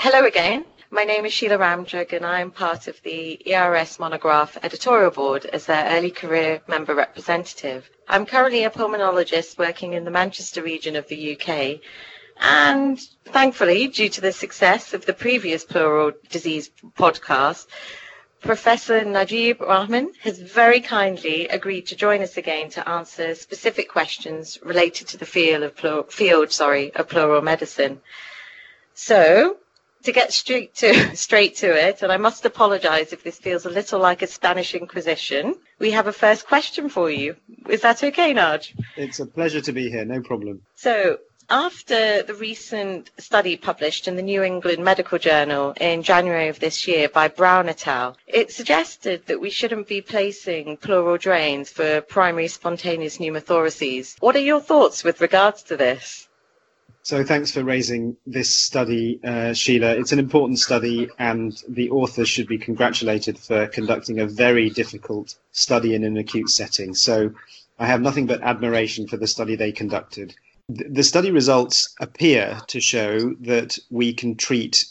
Hello again. My name is Sheila Ramjug and I'm part of the ERS Monograph editorial board as their early career member representative. I'm currently a pulmonologist working in the Manchester region of the UK and thankfully, due to the success of the previous pleural disease podcast, Professor Najib Rahman has very kindly agreed to join us again to answer specific questions related to the field of, pleural, field, sorry, of pleural medicine. So, to get straight to straight to it, and I must apologise if this feels a little like a Spanish Inquisition. We have a first question for you. Is that okay, Naj? It's a pleasure to be here. No problem. So, after the recent study published in the New England Medical Journal in January of this year by Brown et al., it suggested that we shouldn't be placing pleural drains for primary spontaneous pneumothoraces. What are your thoughts with regards to this? So thanks for raising this study, uh, Sheila. It's an important study, and the authors should be congratulated for conducting a very difficult study in an acute setting. So I have nothing but admiration for the study they conducted. The study results appear to show that we can treat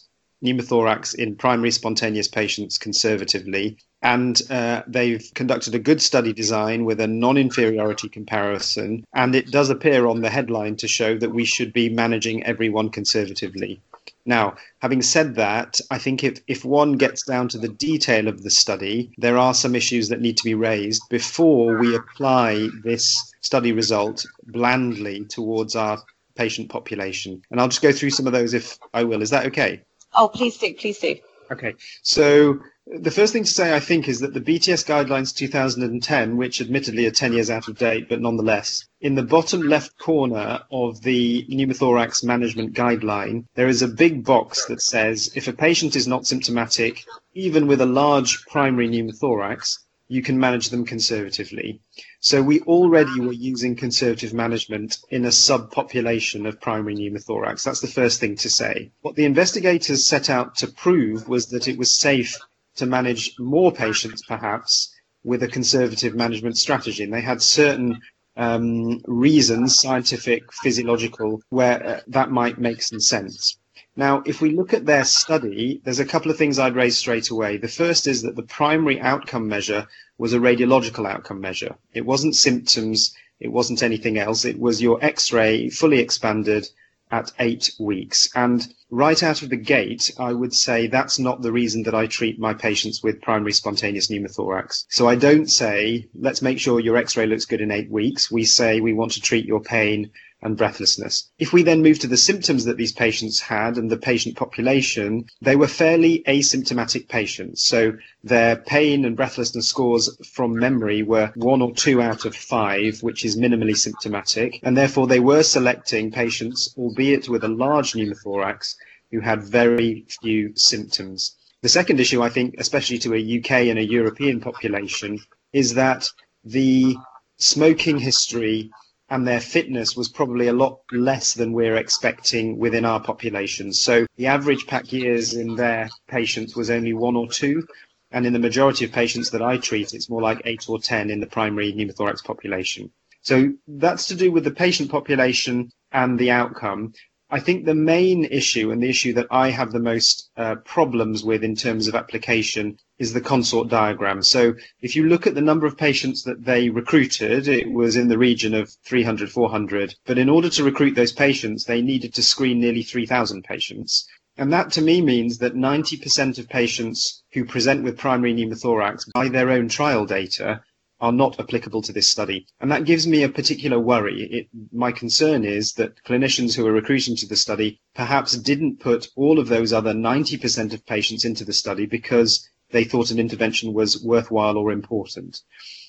pneumothorax in primary spontaneous patients conservatively and uh, they've conducted a good study design with a non-inferiority comparison and it does appear on the headline to show that we should be managing everyone conservatively. Now having said that i think if, if one gets down to the detail of the study there are some issues that need to be raised before we apply this study result blandly towards our patient population. And i'll just go through some of those if i will. Is that okay? Oh please do please do okay. So the first thing to say, I think, is that the BTS Guidelines 2010, which admittedly are 10 years out of date, but nonetheless, in the bottom left corner of the pneumothorax management guideline, there is a big box that says if a patient is not symptomatic, even with a large primary pneumothorax, you can manage them conservatively. So we already were using conservative management in a subpopulation of primary pneumothorax. That's the first thing to say. What the investigators set out to prove was that it was safe to manage more patients, perhaps, with a conservative management strategy. And they had certain um, reasons, scientific, physiological, where uh, that might make some sense. Now, if we look at their study, there's a couple of things I'd raise straight away. The first is that the primary outcome measure was a radiological outcome measure. It wasn't symptoms, it wasn't anything else. It was your X-ray fully expanded at eight weeks. And right out of the gate, I would say that's not the reason that I treat my patients with primary spontaneous pneumothorax. So I don't say, let's make sure your x-ray looks good in eight weeks. We say we want to treat your pain and breathlessness. If we then move to the symptoms that these patients had and the patient population, they were fairly asymptomatic patients. So their pain and breathlessness scores from memory were one or two out of five, which is minimally symptomatic. And therefore they were selecting patients, albeit with a large pneumothorax, who had very few symptoms. The second issue, I think, especially to a UK and a European population, is that the smoking history and their fitness was probably a lot less than we're expecting within our population. So the average pack years in their patients was only one or two, and in the majority of patients that I treat, it's more like eight or ten in the primary pneumothorax population. So that's to do with the patient population and the outcome. I think the main issue and the issue that I have the most uh, problems with in terms of application is the consort diagram. So if you look at the number of patients that they recruited, it was in the region of 300, 400. But in order to recruit those patients, they needed to screen nearly 3,000 patients. And that to me means that 90% of patients who present with primary pneumothorax by their own trial data are not applicable to this study. And that gives me a particular worry. It, my concern is that clinicians who are recruiting to the study perhaps didn't put all of those other 90% of patients into the study because they thought an intervention was worthwhile or important.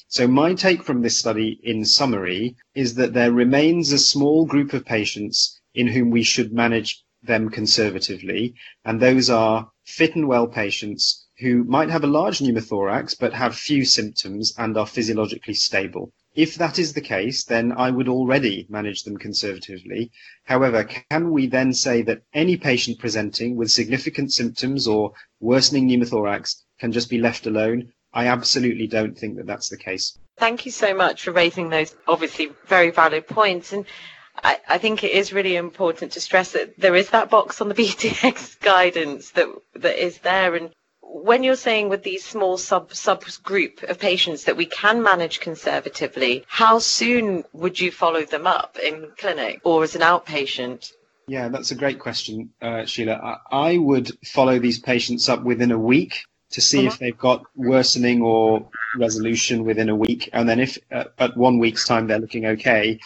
So my take from this study in summary is that there remains a small group of patients in whom we should manage them conservatively, and those are fit and well patients who might have a large pneumothorax but have few symptoms and are physiologically stable. If that is the case, then I would already manage them conservatively. However, can we then say that any patient presenting with significant symptoms or worsening pneumothorax can just be left alone? I absolutely don't think that that's the case. Thank you so much for raising those obviously very valid points. And I, I, think it is really important to stress that there is that box on the BTS guidance that that is there. And when you're saying with these small sub subgroup of patients that we can manage conservatively, how soon would you follow them up in clinic or as an outpatient? Yeah, that's a great question, uh, Sheila. I, I, would follow these patients up within a week to see uh-huh. if they've got worsening or resolution within a week, and then if uh, at one week's time they're looking okay,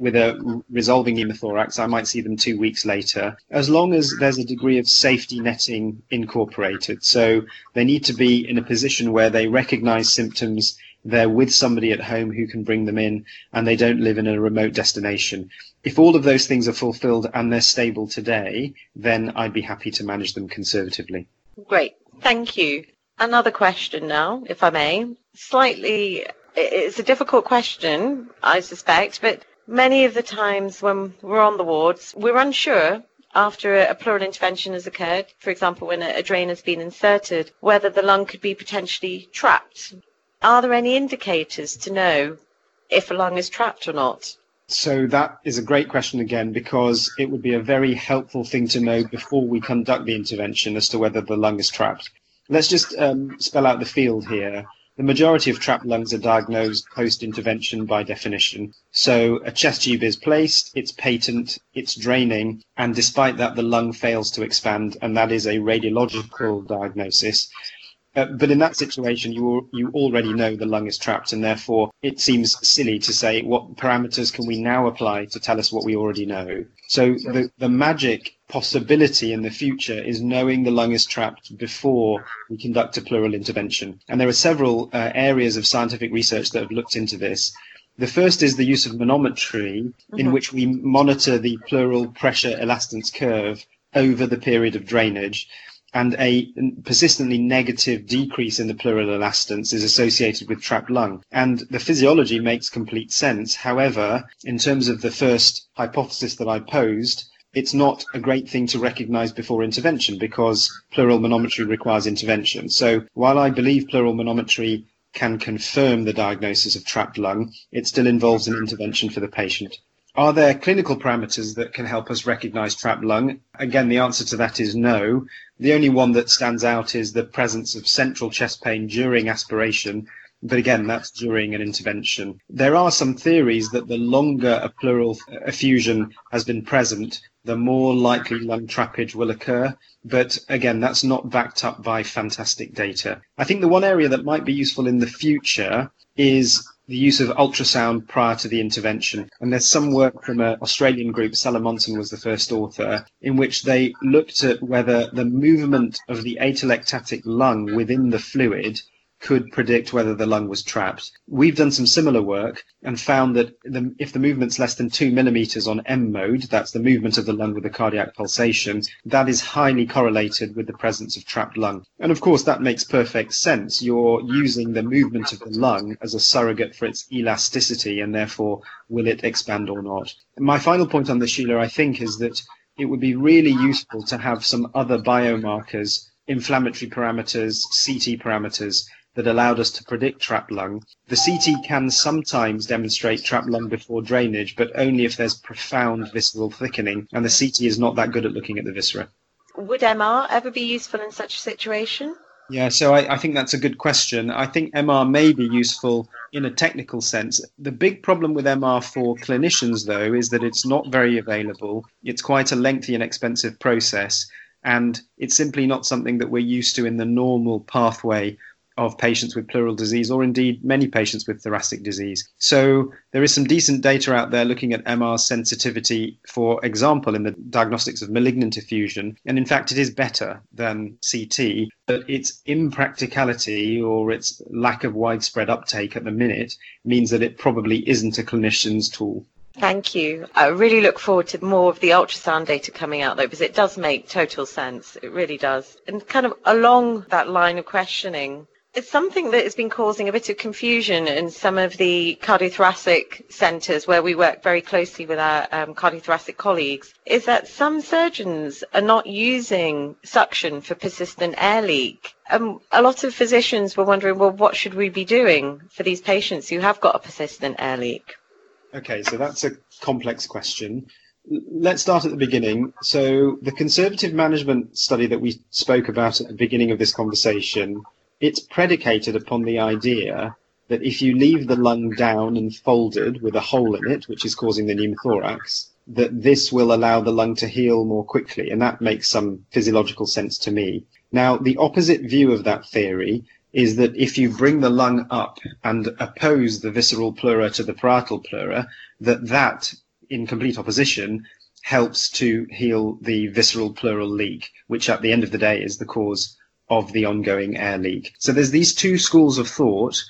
with a resolving pneumothorax, I might see them two weeks later, as long as there's a degree of safety netting incorporated. So they need to be in a position where they recognize symptoms, they're with somebody at home who can bring them in, and they don't live in a remote destination. If all of those things are fulfilled and they're stable today, then I'd be happy to manage them conservatively. Great, thank you. Another question now, if I may. Slightly it's a difficult question, I suspect, but Many of the times when we're on the wards, we're unsure after a pleural intervention has occurred, for example, when a, drain has been inserted, whether the lung could be potentially trapped. Are there any indicators to know if a lung is trapped or not? So that is a great question again, because it would be a very helpful thing to know before we conduct the intervention as to whether the lung is trapped. Let's just um, spell out the field here. The majority of trapped lungs are diagnosed post-intervention by definition. So a chest tube is placed, it's patent, it's draining, and despite that the lung fails to expand, and that is a radiological diagnosis. Uh, but in that situation, you you already know the lung is trapped, and therefore it seems silly to say what parameters can we now apply to tell us what we already know. So the the magic possibility in the future is knowing the lung is trapped before we conduct a pleural intervention. And there are several uh, areas of scientific research that have looked into this. The first is the use of manometry, mm-hmm. in which we monitor the pleural pressure elastance curve over the period of drainage and a persistently negative decrease in the pleural elastance is associated with trapped lung. And the physiology makes complete sense. However, in terms of the first hypothesis that I posed, it's not a great thing to recognize before intervention because pleural manometry requires intervention. So while I believe pleural manometry can confirm the diagnosis of trapped lung, it still involves an intervention for the patient. Are there clinical parameters that can help us recognize trapped lung? Again, the answer to that is no. The only one that stands out is the presence of central chest pain during aspiration, but again, that's during an intervention. There are some theories that the longer a pleural effusion has been present, the more likely lung trappage will occur. But again, that's not backed up by fantastic data. I think the one area that might be useful in the future is the use of ultrasound prior to the intervention. And there's some work from an Australian group, Monson was the first author, in which they looked at whether the movement of the atelectatic lung within the fluid could predict whether the lung was trapped. We've done some similar work and found that the, if the movement's less than two millimeters on M mode, that's the movement of the lung with the cardiac pulsation, that is highly correlated with the presence of trapped lung. And of course, that makes perfect sense. You're using the movement of the lung as a surrogate for its elasticity and therefore will it expand or not. My final point on this, Sheila, I think is that it would be really useful to have some other biomarkers inflammatory parameters, CT parameters that allowed us to predict trapped lung. The CT can sometimes demonstrate trapped lung before drainage, but only if there's profound visceral thickening, and the CT is not that good at looking at the viscera. Would MR ever be useful in such a situation? Yeah, so I, I, think that's a good question. I think MR may be useful in a technical sense. The big problem with MR for clinicians, though, is that it's not very available. It's quite a lengthy and expensive process, and it's simply not something that we're used to in the normal pathway of patients with pleural disease, or indeed many patients with thoracic disease. So there is some decent data out there looking at MR sensitivity, for example, in the diagnostics of malignant effusion. And in fact, it is better than CT, but its impracticality or its lack of widespread uptake at the minute means that it probably isn't a clinician's tool. Thank you. I really look forward to more of the ultrasound data coming out though, because it does make total sense. It really does. And kind of along that line of questioning, it's something that has been causing a bit of confusion in some of the cardiothoracic centres where we work very closely with our um, cardiothoracic colleagues, is that some surgeons are not using suction for persistent air leak. Um, a lot of physicians were wondering, well, what should we be doing for these patients who have got a persistent air leak? Okay, so that's a complex question. Let's start at the beginning. So the conservative management study that we spoke about at the beginning of this conversation, it's predicated upon the idea that if you leave the lung down and folded with a hole in it, which is causing the pneumothorax, that this will allow the lung to heal more quickly. And that makes some physiological sense to me. Now, the opposite view of that theory is that if you bring the lung up and oppose the visceral pleura to the parietal pleura, that that, in complete opposition, helps to heal the visceral pleural leak, which at the end of the day is the cause of the ongoing air leak. So there's these two schools of thought,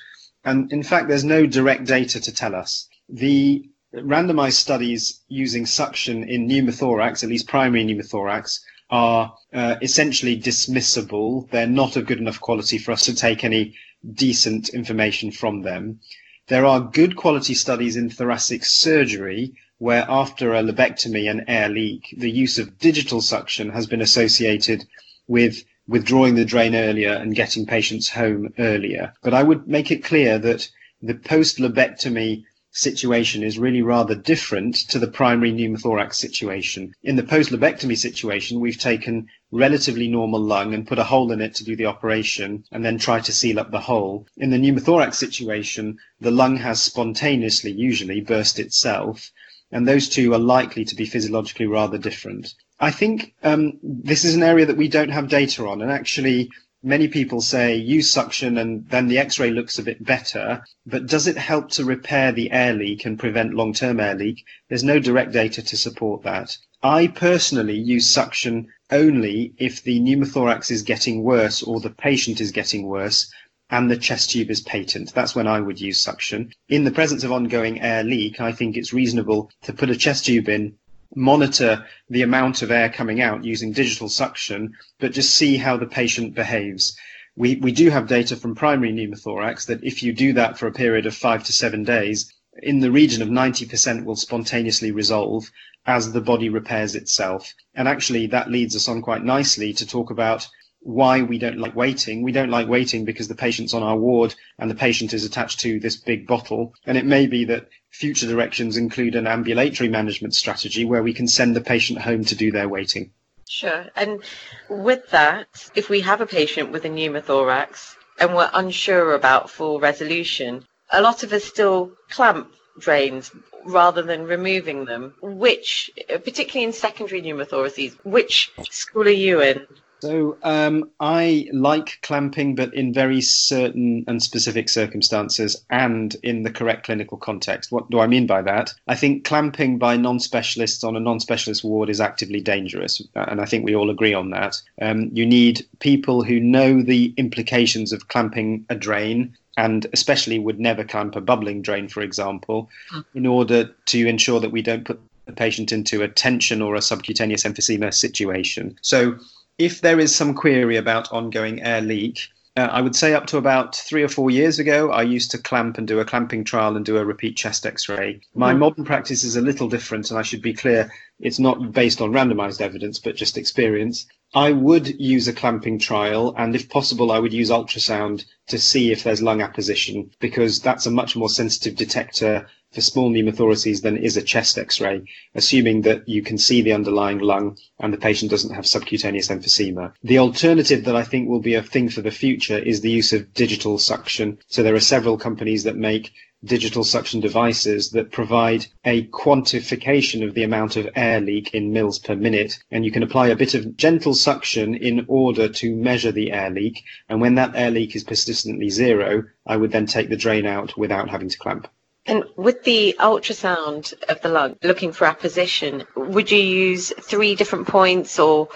and in fact, there's no direct data to tell us. The randomized studies using suction in pneumothorax, at least primary pneumothorax, are uh, essentially dismissible. They're not of good enough quality for us to take any decent information from them. There are good quality studies in thoracic surgery where after a lobectomy and air leak, the use of digital suction has been associated with withdrawing the drain earlier and getting patients home earlier. But I would make it clear that the post lobectomy situation is really rather different to the primary pneumothorax situation. In the post-lobectomy situation, we've taken relatively normal lung and put a hole in it to do the operation and then try to seal up the hole. In the pneumothorax situation, the lung has spontaneously, usually, burst itself, and those two are likely to be physiologically rather different. I think um, this is an area that we don't have data on, and actually many people say use suction and then the x-ray looks a bit better, but does it help to repair the air leak and prevent long-term air leak? There's no direct data to support that. I personally use suction only if the pneumothorax is getting worse or the patient is getting worse and the chest tube is patent. That's when I would use suction. In the presence of ongoing air leak, I think it's reasonable to put a chest tube in monitor the amount of air coming out using digital suction, but just see how the patient behaves. We, we do have data from primary pneumothorax that if you do that for a period of five to seven days, in the region of 90% will spontaneously resolve as the body repairs itself. And actually, that leads us on quite nicely to talk about why we don't like waiting. We don't like waiting because the patient's on our ward and the patient is attached to this big bottle. And it may be that future directions include an ambulatory management strategy where we can send the patient home to do their waiting. Sure. And with that, if we have a patient with a pneumothorax and we're unsure about full resolution, a lot of us still clamp drains rather than removing them. Which, particularly in secondary pneumothoraces, which school are you in? So um, I like clamping, but in very certain and specific circumstances and in the correct clinical context. What do I mean by that? I think clamping by non-specialists on a non-specialist ward is actively dangerous, and I think we all agree on that. Um, you need people who know the implications of clamping a drain and especially would never clamp a bubbling drain, for example, mm. in order to ensure that we don't put the patient into a tension or a subcutaneous emphysema situation. So if there is some query about ongoing air leak, uh, I would say up to about three or four years ago, I used to clamp and do a clamping trial and do a repeat chest x ray. My mm. modern practice is a little different, and I should be clear, it's not based on randomized evidence, but just experience. I would use a clamping trial, and if possible, I would use ultrasound to see if there's lung apposition, because that's a much more sensitive detector for small pneumothoraces than is a chest x-ray, assuming that you can see the underlying lung and the patient doesn't have subcutaneous emphysema. The alternative that I think will be a thing for the future is the use of digital suction. So there are several companies that make digital suction devices that provide a quantification of the amount of air leak in mils per minute. And you can apply a bit of gentle suction in order to measure the air leak. And when that air leak is persistently zero, I would then take the drain out without having to clamp. And with the ultrasound of the lung, looking for apposition, would you use three different points or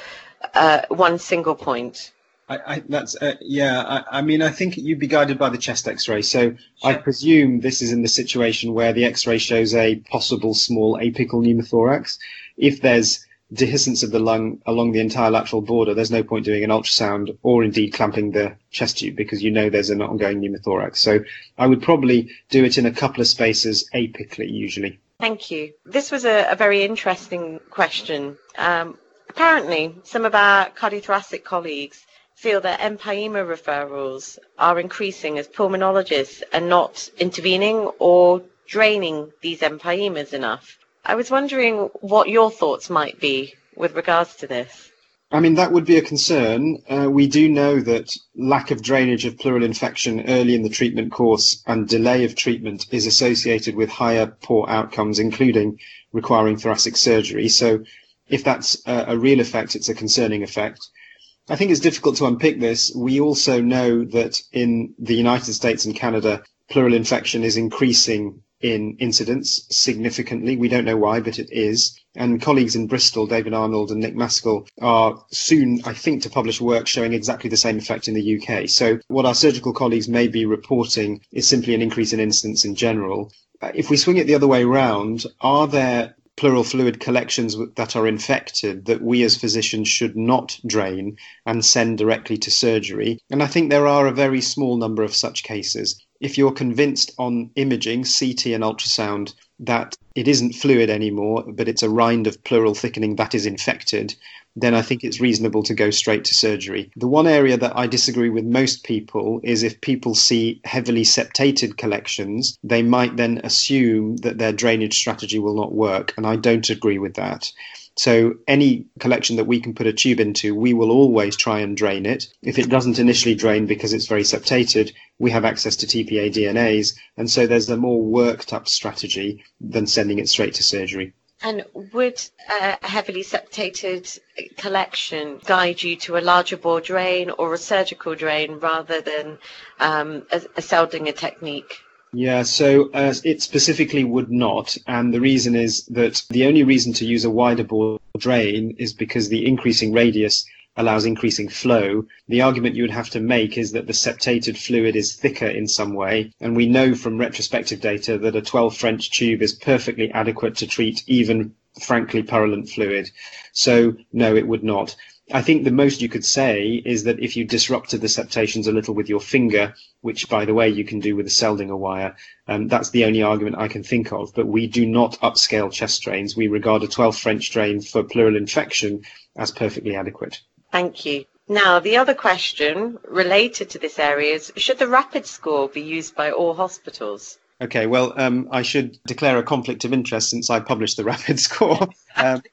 uh, one single point? I, I, that's uh, yeah. I, I, mean, I think you'd be guided by the chest X-ray. So sure. I presume this is in the situation where the X-ray shows a possible small apical pneumothorax. If there's dehiscence of the lung along the entire lateral border, there's no point doing an ultrasound or indeed clamping the chest tube because you know there's an ongoing pneumothorax. So I would probably do it in a couple of spaces apically usually. Thank you. This was a, a very interesting question. Um, apparently, some of our cardiothoracic colleagues feel that empyema referrals are increasing as pulmonologists are not intervening or draining these empyemas enough. I was wondering what your thoughts might be with regards to this. I mean, that would be a concern. Uh, we do know that lack of drainage of pleural infection early in the treatment course and delay of treatment is associated with higher poor outcomes, including requiring thoracic surgery. So, if that's a, a real effect, it's a concerning effect. I think it's difficult to unpick this. We also know that in the United States and Canada, pleural infection is increasing in incidence significantly. We don't know why, but it is. And colleagues in Bristol, David Arnold and Nick Maskell, are soon, I think, to publish work showing exactly the same effect in the UK. So what our surgical colleagues may be reporting is simply an increase in incidence in general. Uh, if we swing it the other way around, are there pleural fluid collections that are infected that we as physicians should not drain and send directly to surgery. And I think there are a very small number of such cases if you're convinced on imaging, CT and ultrasound, that it isn't fluid anymore, but it's a rind of pleural thickening that is infected, then I think it's reasonable to go straight to surgery. The one area that I disagree with most people is if people see heavily septated collections, they might then assume that their drainage strategy will not work, and I don't agree with that. So any collection that we can put a tube into, we will always try and drain it. If it doesn't initially drain because it's very septated, we have access to TPA DNase. And so there's a more worked up strategy than sending it straight to surgery. And would a heavily septated collection guide you to a larger bore drain or a surgical drain rather than um, a, a Seldinger technique? Yeah, so uh, it specifically would not. And the reason is that the only reason to use a wider bore drain is because the increasing radius allows increasing flow. The argument you would have to make is that the septated fluid is thicker in some way. And we know from retrospective data that a 12 French tube is perfectly adequate to treat even frankly purulent fluid. So no, it would not. I think the most you could say is that if you disrupted the septations a little with your finger, which by the way you can do with a Seldinger wire, um, that's the only argument I can think of. But we do not upscale chest drains. We regard a 12 French drain for pleural infection as perfectly adequate. Thank you. Now, the other question related to this area is should the rapid score be used by all hospitals? Okay, well, um, I should declare a conflict of interest since I published the rapid score. um,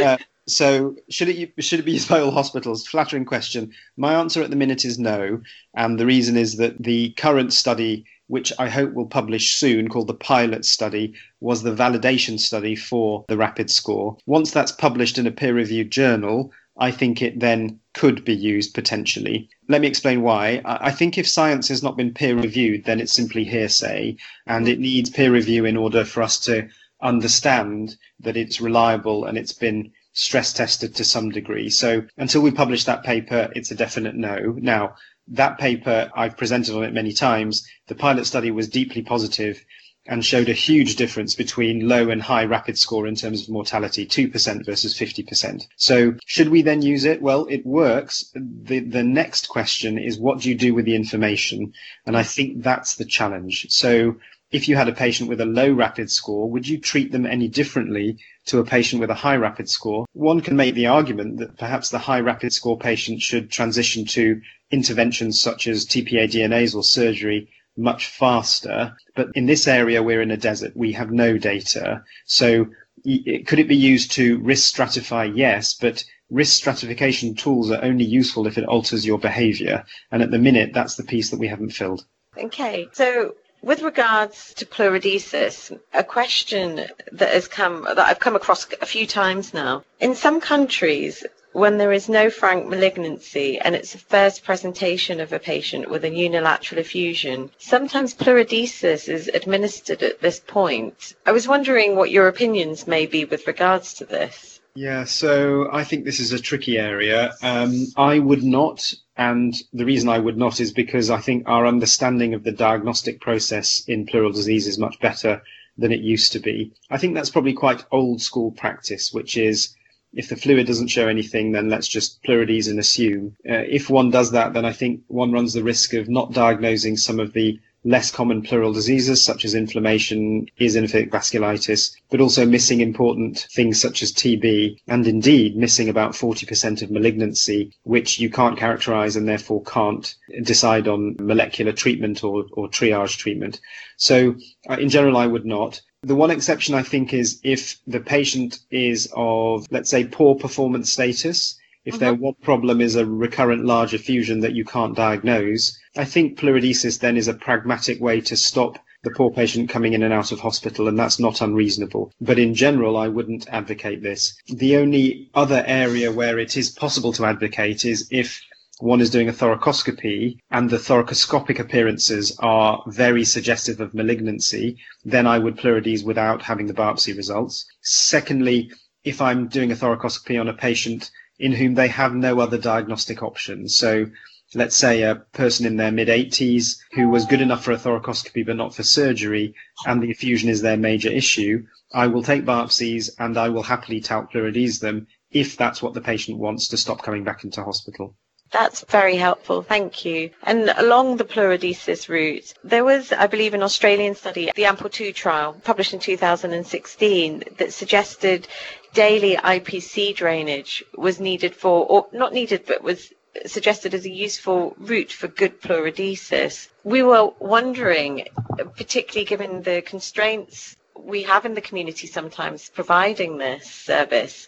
uh, so should it should it be used by all hospitals? Flattering question. My answer at the minute is no, and the reason is that the current study, which I hope will publish soon, called the pilot study, was the validation study for the rapid score. Once that's published in a peer-reviewed journal, I think it then could be used potentially. Let me explain why. I think if science has not been peer reviewed, then it's simply hearsay, and it needs peer review in order for us to understand that it's reliable and it's been stress tested to some degree. So until we publish that paper, it's a definite no. Now, that paper, I've presented on it many times. The pilot study was deeply positive and showed a huge difference between low and high rapid score in terms of mortality, 2% versus 50%. So should we then use it? Well, it works. The, the next question is what do you do with the information? And I think that's the challenge. So if you had a patient with a low rapid score, would you treat them any differently to a patient with a high rapid score? One can make the argument that perhaps the high rapid score patient should transition to interventions such as TPA DNase or surgery much faster. But in this area, we're in a desert. We have no data. So could it be used to risk stratify? Yes, but risk stratification tools are only useful if it alters your behavior. And at the minute, that's the piece that we haven't filled. Okay. So with regards to pleurodesis, a question that has come that I've come across a few times now. In some countries, when there is no frank malignancy and it's the first presentation of a patient with a unilateral effusion, sometimes pleurodesis is administered at this point. I was wondering what your opinions may be with regards to this. Yeah, so I think this is a tricky area. Um, I would not, and the reason I would not is because I think our understanding of the diagnostic process in pleural disease is much better than it used to be. I think that's probably quite old school practice, which is if the fluid doesn't show anything, then let's just pleurodese and assume. Uh, if one does that, then I think one runs the risk of not diagnosing some of the less common pleural diseases such as inflammation, eosinophilic vasculitis, but also missing important things such as TB, and indeed missing about 40% of malignancy, which you can't characterize and therefore can't decide on molecular treatment or, or triage treatment. So, uh, in general, I would not. The one exception I think is if the patient is of, let's say, poor performance status, if mm-hmm. their one problem is a recurrent large effusion that you can't diagnose, I think pleurodesis then is a pragmatic way to stop the poor patient coming in and out of hospital, and that's not unreasonable. But in general, I wouldn't advocate this. The only other area where it is possible to advocate is if one is doing a thoracoscopy and the thoracoscopic appearances are very suggestive of malignancy, then I would pleurodese without having the biopsy results. Secondly, if I'm doing a thoracoscopy on a patient in whom they have no other diagnostic options. So let's say a person in their mid 80s who was good enough for a thoracoscopy but not for surgery, and the effusion is their major issue, I will take biopsies and I will happily pleurodese them if that's what the patient wants to stop coming back into hospital. That's very helpful, thank you. And along the pleurodesis route, there was, I believe, an Australian study, the AMPLE2 trial, published in 2016, that suggested daily IPC drainage was needed for, or not needed, but was suggested as a useful route for good pleurodesis. We were wondering, particularly given the constraints we have in the community sometimes providing this service,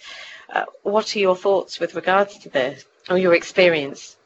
uh, what are your thoughts with regards to this or your experience?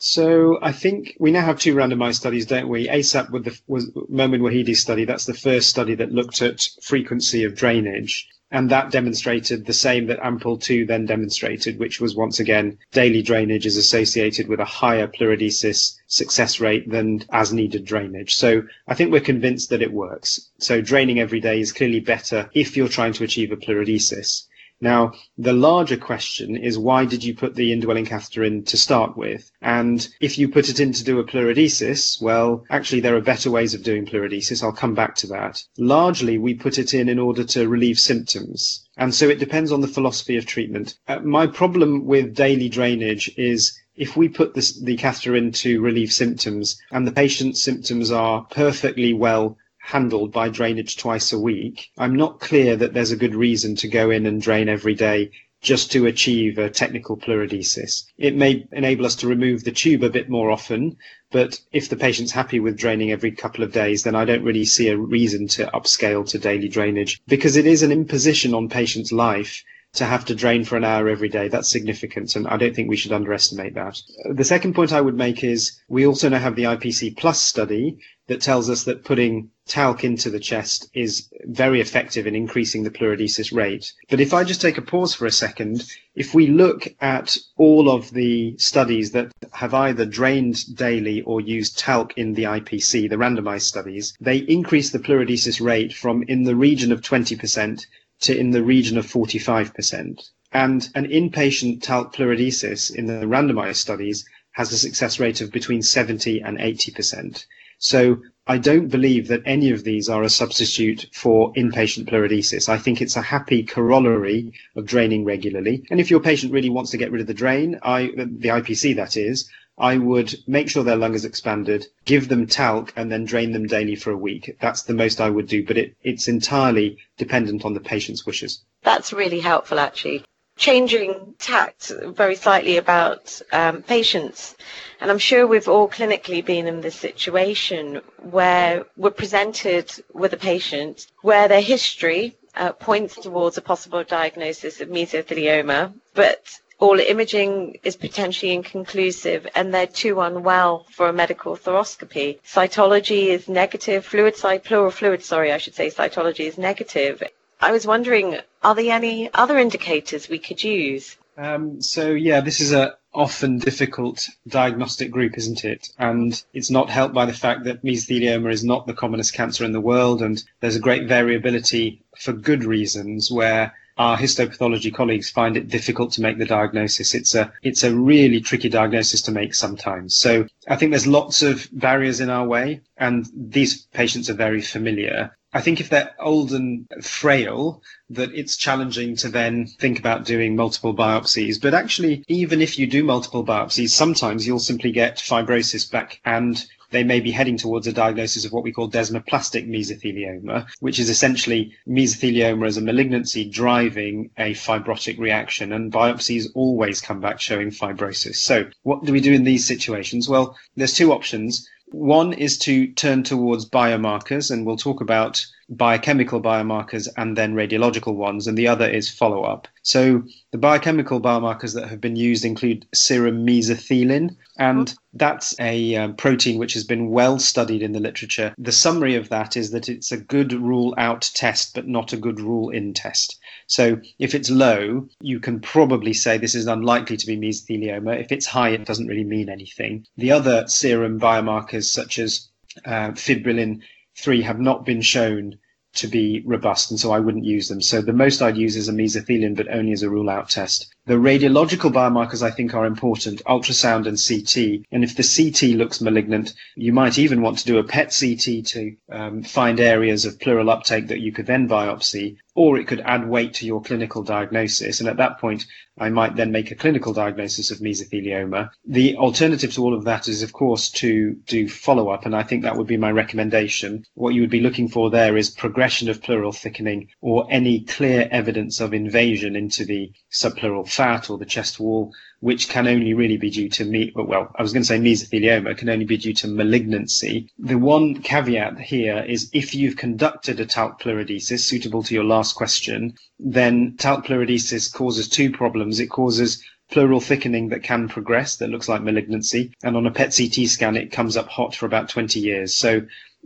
So I think we now have two randomized studies, don't we? ASAP with the was Momen Wahidi's study. That's the first study that looked at frequency of drainage. And that demonstrated the same that AMPLE2 then demonstrated, which was once again daily drainage is associated with a higher pleurodesis success rate than as needed drainage. So I think we're convinced that it works. So draining every day is clearly better if you're trying to achieve a pleurodesis. Now, the larger question is why did you put the indwelling catheter in to start with? And if you put it in to do a pleurodesis, well, actually there are better ways of doing pleurodesis. I'll come back to that. Largely, we put it in in order to relieve symptoms. And so it depends on the philosophy of treatment. Uh, my problem with daily drainage is if we put this, the catheter in to relieve symptoms and the patient's symptoms are perfectly well handled by drainage twice a week, I'm not clear that there's a good reason to go in and drain every day just to achieve a technical pleurodesis. It may enable us to remove the tube a bit more often, but if the patient's happy with draining every couple of days, then I don't really see a reason to upscale to daily drainage because it is an imposition on patient's life to have to drain for an hour every day. That's significant, and I don't think we should underestimate that. The second point I would make is we also now have the IPC Plus study that tells us that putting talc into the chest is very effective in increasing the pleurodesis rate. But if I just take a pause for a second, if we look at all of the studies that have either drained daily or used talc in the IPC, the randomized studies, they increase the pleurodesis rate from in the region of 20% to in the region of 45%. And an inpatient talc pleurodesis in the randomized studies has a success rate of between 70 and 80%. So I don't believe that any of these are a substitute for inpatient pleurodesis. I think it's a happy corollary of draining regularly. And if your patient really wants to get rid of the drain, I, the IPC that is, I would make sure their lung is expanded, give them talc, and then drain them daily for a week. That's the most I would do, but it, it's entirely dependent on the patient's wishes. That's really helpful, actually changing tact very slightly about um, patients. And I'm sure we've all clinically been in this situation where we're presented with a patient where their history uh, points towards a possible diagnosis of mesothelioma, but all imaging is potentially inconclusive and they're too unwell for a medical thoracoscopy. Cytology is negative, fluid pleural fluid, sorry, I should say cytology is negative. I was wondering, are there any other indicators we could use? Um, so yeah, this is a often difficult diagnostic group, isn't it? And it's not helped by the fact that mesothelioma is not the commonest cancer in the world, and there's a great variability for good reasons where our histopathology colleagues find it difficult to make the diagnosis. It's a it's a really tricky diagnosis to make sometimes. So I think there's lots of barriers in our way, and these patients are very familiar. I think if they're old and frail, that it's challenging to then think about doing multiple biopsies. But actually, even if you do multiple biopsies, sometimes you'll simply get fibrosis back and they may be heading towards a diagnosis of what we call desmoplastic mesothelioma, which is essentially mesothelioma as a malignancy driving a fibrotic reaction. And biopsies always come back showing fibrosis. So, what do we do in these situations? Well, there's two options. One is to turn towards biomarkers, and we'll talk about biochemical biomarkers and then radiological ones, and the other is follow up. So, the biochemical biomarkers that have been used include serum mesothelin, and that's a um, protein which has been well studied in the literature. The summary of that is that it's a good rule out test, but not a good rule in test. So if it's low, you can probably say this is unlikely to be mesothelioma. If it's high, it doesn't really mean anything. The other serum biomarkers, such as uh, fibulin 3, have not been shown to be robust, and so I wouldn't use them. So the most I'd use is a mesothelin, but only as a rule out test. The radiological biomarkers I think are important, ultrasound and CT. And if the CT looks malignant, you might even want to do a PET CT to um, find areas of pleural uptake that you could then biopsy, or it could add weight to your clinical diagnosis. And at that point, I might then make a clinical diagnosis of mesothelioma. The alternative to all of that is, of course, to do follow up. And I think that would be my recommendation. What you would be looking for there is progression of pleural thickening or any clear evidence of invasion into the subpleural fat or the chest wall, which can only really be due to me. Well, I was going to say mesothelioma can only be due to malignancy. The one caveat here is if you've conducted a talc pleurodesis suitable to your last question, then talc pleurodesis causes two problems. It causes pleural thickening that can progress that looks like malignancy, and on a PET CT scan it comes up hot for about 20 years. So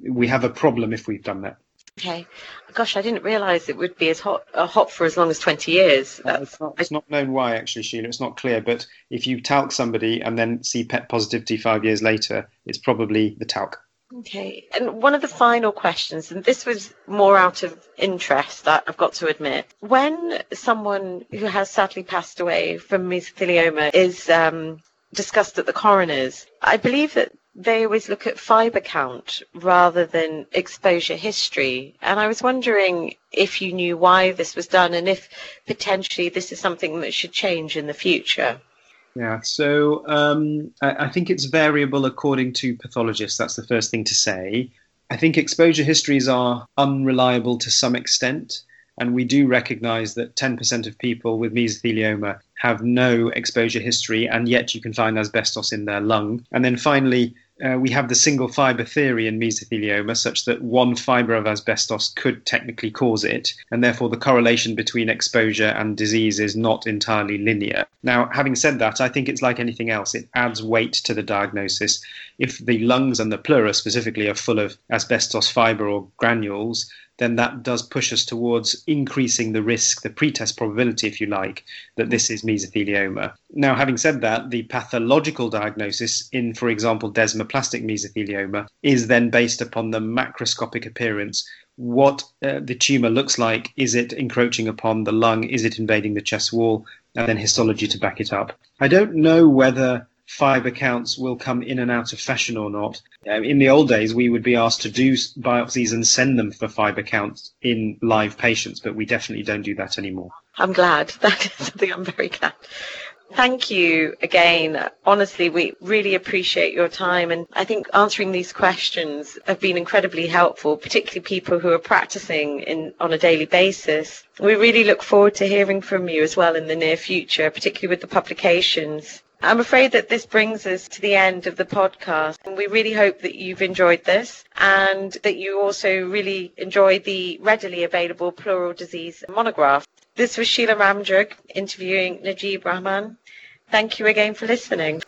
we have a problem if we've done that. Okay. Gosh, I didn't realise it would be as hot uh, hot for as long as 20 years. it's, not, it's not known why, actually, Sheila. It's not clear. But if you talc somebody and then see PET positivity five years later, it's probably the talc. Okay. And one of the final questions, and this was more out of interest, I've got to admit. When someone who has sadly passed away from mesothelioma is um, discussed at the coroner's, I believe that they always look at fiber count rather than exposure history. And I was wondering if you knew why this was done and if potentially this is something that should change in the future. Yeah, so um, I, I think it's variable according to pathologists. That's the first thing to say. I think exposure histories are unreliable to some extent. And we do recognize that 10% of people with mesothelioma have no exposure history, and yet you can find asbestos in their lung. And then finally, uh, we have the single fiber theory in mesothelioma, such that one fiber of asbestos could technically cause it, and therefore the correlation between exposure and disease is not entirely linear. Now, having said that, I think it's like anything else, it adds weight to the diagnosis. If the lungs and the pleura specifically are full of asbestos fiber or granules, then that does push us towards increasing the risk, the pretest probability, if you like, that this is mesothelioma. Now, having said that, the pathological diagnosis in, for example, desmoplastic mesothelioma is then based upon the macroscopic appearance. What uh, the tumor looks like, is it encroaching upon the lung, is it invading the chest wall, and then histology to back it up. I don't know whether fiber counts will come in and out of fashion or not. Um, in the old days, we would be asked to do biopsies and send them for fiber counts in live patients, but we definitely don't do that anymore. I'm glad. That is something I'm very glad. Thank you again. Honestly, we really appreciate your time. And I think answering these questions have been incredibly helpful, particularly people who are practicing in, on a daily basis. We really look forward to hearing from you as well in the near future, particularly with the publications. I'm afraid that this brings us to the end of the podcast. And we really hope that you've enjoyed this and that you also really enjoyed the readily available pleural disease monograph. This was Sheila Ramjug interviewing Najib Rahman. Thank you again for listening.